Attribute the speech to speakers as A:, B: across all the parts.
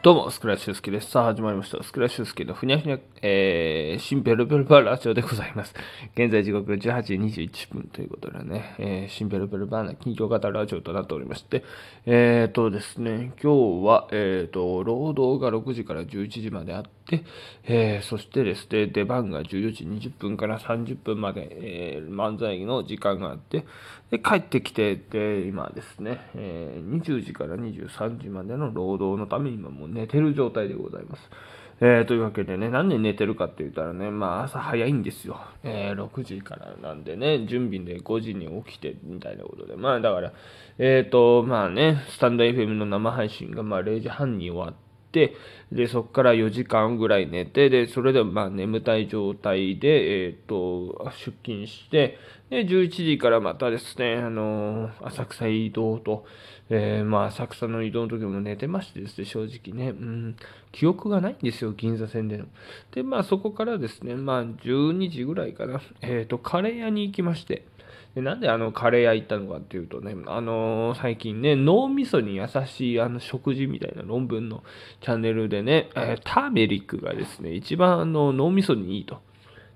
A: どうも、スクラッシュスキです。さあ、始まりました。スクラッシュスキのふにゃふにゃ、えー、新ペルペルバーラジオでございます。現在時刻18時21分ということでね、えー、新ペルペルバーナ近況型ラジオとなっておりまして、えーとですね、今日は、えーと、労働が6時から11時まであって、えー、そしてですね、出番が14時20分から30分まで、えー、漫才の時間があって、で、帰ってきて、で、今ですね、えー、20時から23時までの労働のために今も寝てる状態でございます。えー、というわけでね、なんで寝てるかって言ったらね、まあ朝早いんですよ。えー、6時からなんでね、準備で5時に起きてみたいなことで。まあだから、えっ、ー、と、まあね、スタンド FM の生配信がまあ0時半に終わって、で、そこから4時間ぐらい寝て、で、それでまあ眠たい状態で、えっ、と、出勤して、で、11時からまたですね、あのー、浅草移動と、えー、まあ、浅草の移動の時も寝てましてですね、正直ね、うん、記憶がないんですよ、銀座線での。で、まあ、そこからですね、まあ、12時ぐらいかな、えっ、と、カレー屋に行きまして、でなんであのカレー屋行ったのかっていうとね、あのー、最近ね、脳みそに優しいあの食事みたいな論文のチャンネルでね、えー、ターメリックがですね、一番あの脳みそにいいと。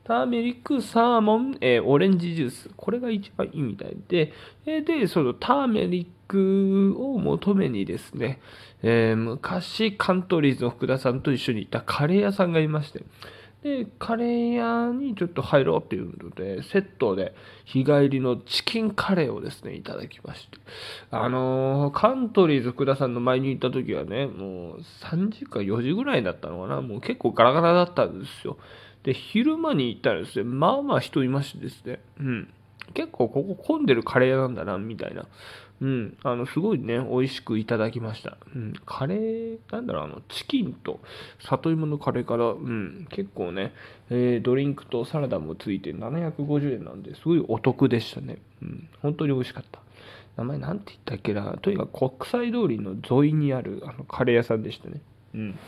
A: ターメリック、サーモン、えー、オレンジジュース。これが一番いいみたいで、えー、で、そのターメリックを求めにですね、え、昔カントリーズの福田さんと一緒に行ったカレー屋さんがいまして、で、カレー屋にちょっと入ろうっていうので、セットで日帰りのチキンカレーをですね、いただきまして。あのー、カントリーズ福田さんの前に行った時はね、もう3時か4時ぐらいだったのかな、もう結構ガラガラだったんですよ。で、昼間に行ったらですね、まあまあ人いましてですね、うん。結構ここ混んでるカレー屋なんだな、みたいな。うん。あの、すごいね、美味しくいただきました。うん。カレー、なんだろう、あの、チキンと里芋のカレーから、うん。結構ね、えー、ドリンクとサラダもついて750円なんで、すごいお得でしたね。うん。本当に美味しかった。名前なんて言ったっけな。とにかく国際通りの沿いにあるあのカレー屋さんでしたね。うん。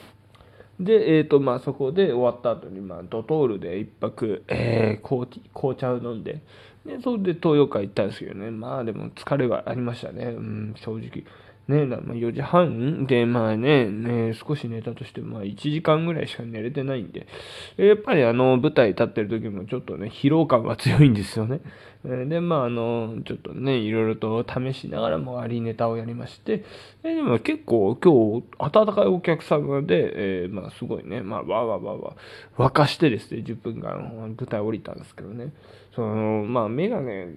A: で、え、ー、と、まあ、そこで終わった後に、まあ、ドトールで一泊、えー、紅紅茶を飲んで、で、それで東洋館行ったんですけどね、まあ、でも疲れはありましたね、うん、正直。ね、まあ、4時半で、まあね、ね、少し寝たとしても、まあ、1時間ぐらいしか寝れてないんで、やっぱりあの、舞台立ってる時もちょっとね、疲労感が強いんですよね。で、まあ、あの、ちょっとね、いろいろと試しながらもありネタをやりまして、でも結構今日、温かいお客様で、えー、まあ、すごいね、まあ、わわわわ、沸かしてですね、10分間舞台降りたんですけどね、その、まあ、メガネ、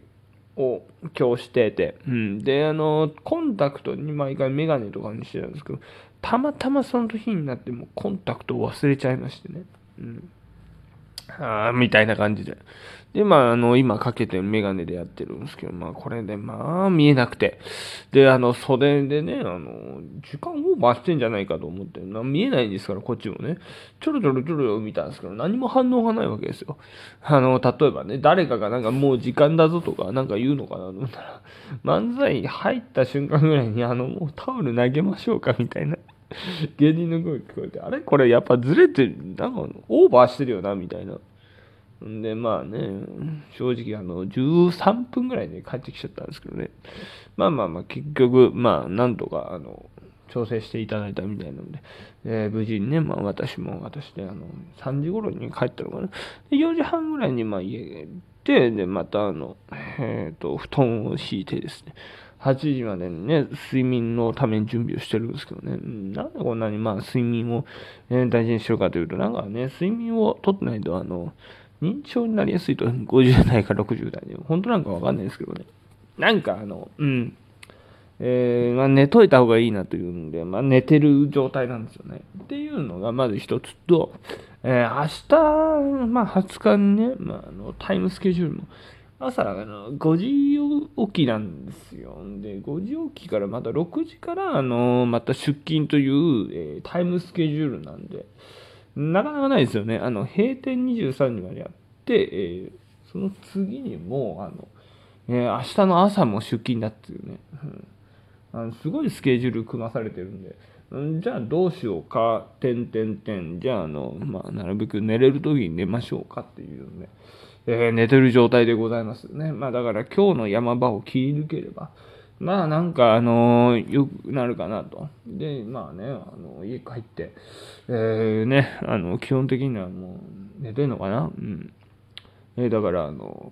A: を今日してて、うん。で、あの、コンタクトに毎回メガネとかにしてたんですけど、たまたまその日になってもコンタクトを忘れちゃいましてね。うん。あ、みたいな感じで。で、まあ、あの、今かけてメガネでやってるんですけど、まあ、これで、まあ、見えなくて。で、あの、袖でね、あの、時間オーバーしてんじゃないかと思って、な見えないんですから、こっちもね。ちょろちょろちょろ見たんですけど、何も反応がないわけですよ。あの、例えばね、誰かがなんかもう時間だぞとか、なんか言うのかなと思ったら、漫才入った瞬間ぐらいに、あの、もうタオル投げましょうか、みたいな。芸人の声聞こえて、あれ？これやっぱずれてる、なんかオーバーしてるよな、みたいな。んで、まあね、正直あの、13分ぐらいで帰ってきちゃったんですけどね。まあまあまあ、結局、まあ、なんとか、あの、調整していただいたみたいなので、えー、無事にね、まあ私も私で、あの、3時頃に帰ったのかな。で、4時半ぐらいに、まあ家へ行って、で、またあの、えっ、ー、と、布団を敷いてですね、8時までにね、睡眠のために準備をしてるんですけどね、なんでこんなにまあ睡眠を、大事にしてるかというと、なんかね、睡眠をとってないと、あの、認知症になりやすいと50代から60代で、本当なんかわかんないですけどね。なんかあの、うん。えー、まあ、寝といた方がいいなというんで、まあ、寝てる状態なんですよね。っていうのがまず一つと、えー、明日、まあ、20日にね、まあ、あのタイムスケジュールも、朝あの5時起きなんですよ。で、5時起きからまた6時から、あのまた出勤という、えー、タイムスケジュールなんで、なかなかないですよね。あの、閉店23時までやって、えー、その次にもう、あの、えー、明日の朝も出勤だっていうね、うん、あのすごいスケジュール組まされてるんで、じゃあどうしようか、てんてんてん、じゃあ、あの、まあ、なるべく寝れる時に寝ましょうかっていうね、えー、寝てる状態でございますね。まあ、だから今日の山場を切り抜ければ、まあなんかあの良くなるかなと。で、まあね、あの家帰って、えー、ね、あの基本的にはもう寝てんのかな？うん。え、だからあの、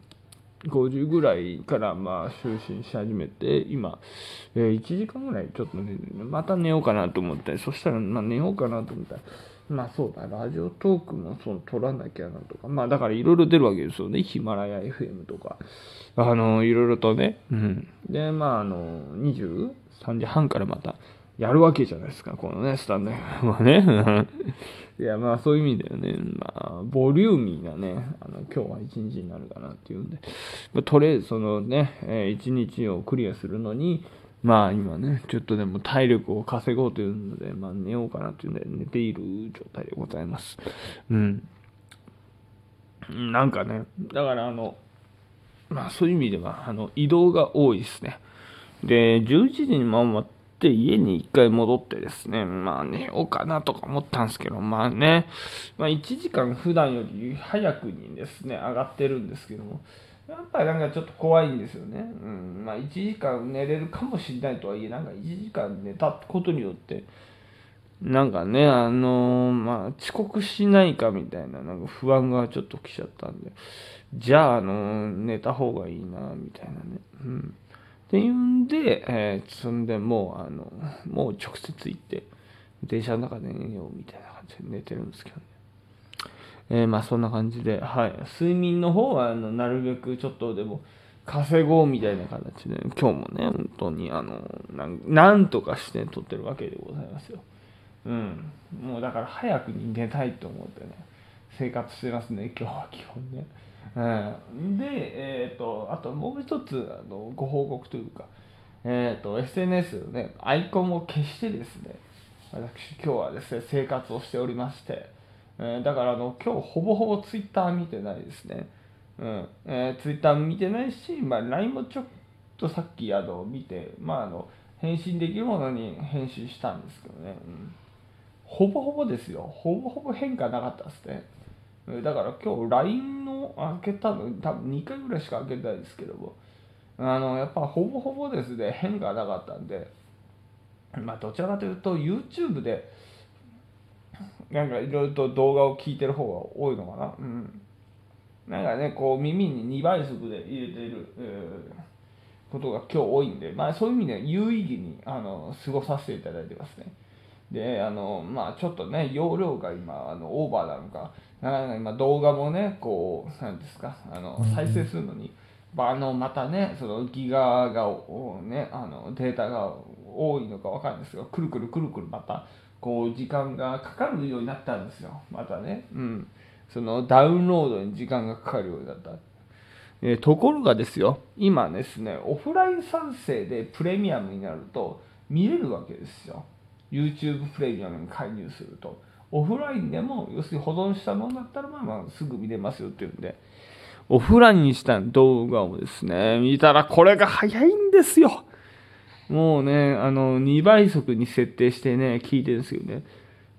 A: 50ぐらいからまあ就寝し始めて、今、えー、1時間ぐらいちょっとね、また寝ようかなと思って、そしたらまあ寝ようかなと思ったら、まあそうだ、ラジオトークもその撮らなきゃなとか、まあだからいろいろ出るわけですよね。ヒマラヤ FM とか、あの、いろいろとね。うん。で、まああの、23時半からまたやるわけじゃないですか、このね、スタンド FM はね。いや、まあそういう意味ではね、まあ、ボリューミーなね、あの、今日は一日になるかなっていうんで、まあ、とりあえずそのね、えー、一日をクリアするのに、まあ今ね、ちょっとでも体力を稼ごうというので、まあ寝ようかなというので寝ている状態でございます。うん。なんかね、だからあの、まあそういう意味では、あの、移動が多いですね。で、11時にまあって家に一回戻ってですね、まあ寝ようかなとか思ったんですけど、まあね、まあ1時間普段より早くにですね、上がってるんですけども、やっぱりなんかちょっと怖いんですよね。うん。まあ1時間寝れるかもしれないとはいえ、なんか1時間寝たことによって、なんかね、あのー、まあ遅刻しないかみたいな、なんか不安がちょっと来ちゃったんで、じゃあ、あのー、寝た方がいいな、みたいなね。うん。っていうんで、えー、そんでもう、あの、もう直接行って、電車の中で寝ようみたいな感じで寝てるんですけどね。えー、まあそんな感じで、はい。睡眠の方は、あの、なるべくちょっとでも稼ごうみたいな形で、今日もね、本当に、あの、なんとかして撮ってるわけでございますよ。うん。もうだから早くに寝たいと思ってね、生活してますね、今日は基本ね。うん、で、え、ー、と、あともう一つ、あの、ご報告というか、え、ー、と、SNS のね、アイコンを消してですね、私今日はですね、生活をしておりまして、えー、だからあの今日ほぼほぼツイッター見てないですね。うんえー、ツイッター見てないし、まあ、LINE もちょっとさっきあの見て、まあ、あの返信できるものに返信したんですけどね、うん、ほぼほぼですよ。ほぼほぼ変化なかったですね。だから今日 LINE の開けたの多分2回ぐらいしか開けてないですけども、あのやっぱほぼほぼですね、変化なかったんで、まあどちらかというと YouTube でなんかいろいろと動画を聞いてる方が多いのかな。うん。なんかね、こう耳に2倍速で入れている、えー、ことが今日多いんで、まあそういう意味で有意義にあの過ごさせていただいてますね。で、あの、まあちょっとね、容量が今、あのオーバーなのか、なかなか今動画もね、こう、なんですか、あの、再生するのに、あの、またね、そのギガが、ね、あの、データが多いのかわかるんですけど、くるくるくるくるまた、こう時間がかかるようになったんですよ。またね。うん。そのダウンロードに時間がかかるようになった。えー、ところがですよ今ですねオフライン賛成でプレミアムになると見れるわけですよ。YouTube プレミアムに介入するとオフラインでも要するに保存したものだったらまあまあすぐ見れますよっていうんで。オフラインにした動画をですね。見たらこれが早いんですよ。もうね、あの、2倍速に設定してね、聞いてるんですよね。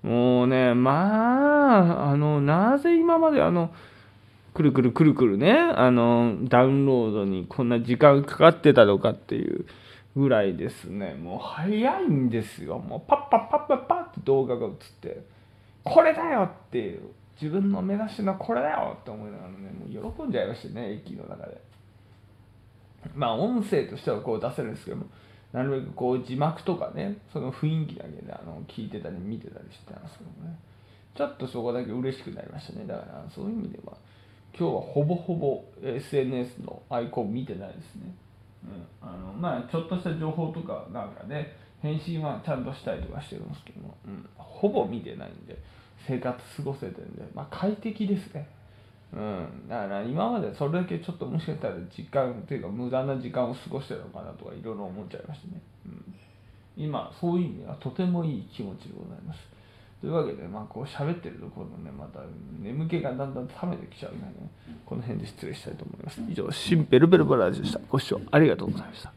A: もうね、まあ、あの、なぜ今まであの、くるくるくるくるね、あの、ダウンロードにこんな時間かかってたのかっていうぐらいですね、もう早いんですよ。もうパッパッパッパッパッって動画が映って、これだよっていう、自分の目指してのはこれだよって思いながらね、もう喜んじゃいましたね、駅の中で。まあ、音声としてはこう出せるんですけども、なるべくこう字幕とかね、その雰囲気だけであの聞いてたり見てたりしてたんですけどもね。ちょっとそこだけ嬉しくなりましたね。だからそういう意味では、今日はほぼほぼ SNS のアイコン見てないですね。うん、あのまあちょっとした情報とかなんかね、返信はちゃんとしたりとかしてるんですけども、うん、ほぼ見てないんで、生活過ごせてるんで、まあ快適ですね。うん、だから今までそれだけちょっともしかしたら時間っていうか無駄な時間を過ごしてるのかなとかいろいろ思っちゃいましたね、うん、今そういう意味ではとてもいい気持ちでございます。というわけでまあこう喋ってるところのねまた眠気がだんだん冷めてきちゃうので、ね、この辺で失礼したいと思います。以上シンペルベルバラージュでした。ご視聴ありがとうございました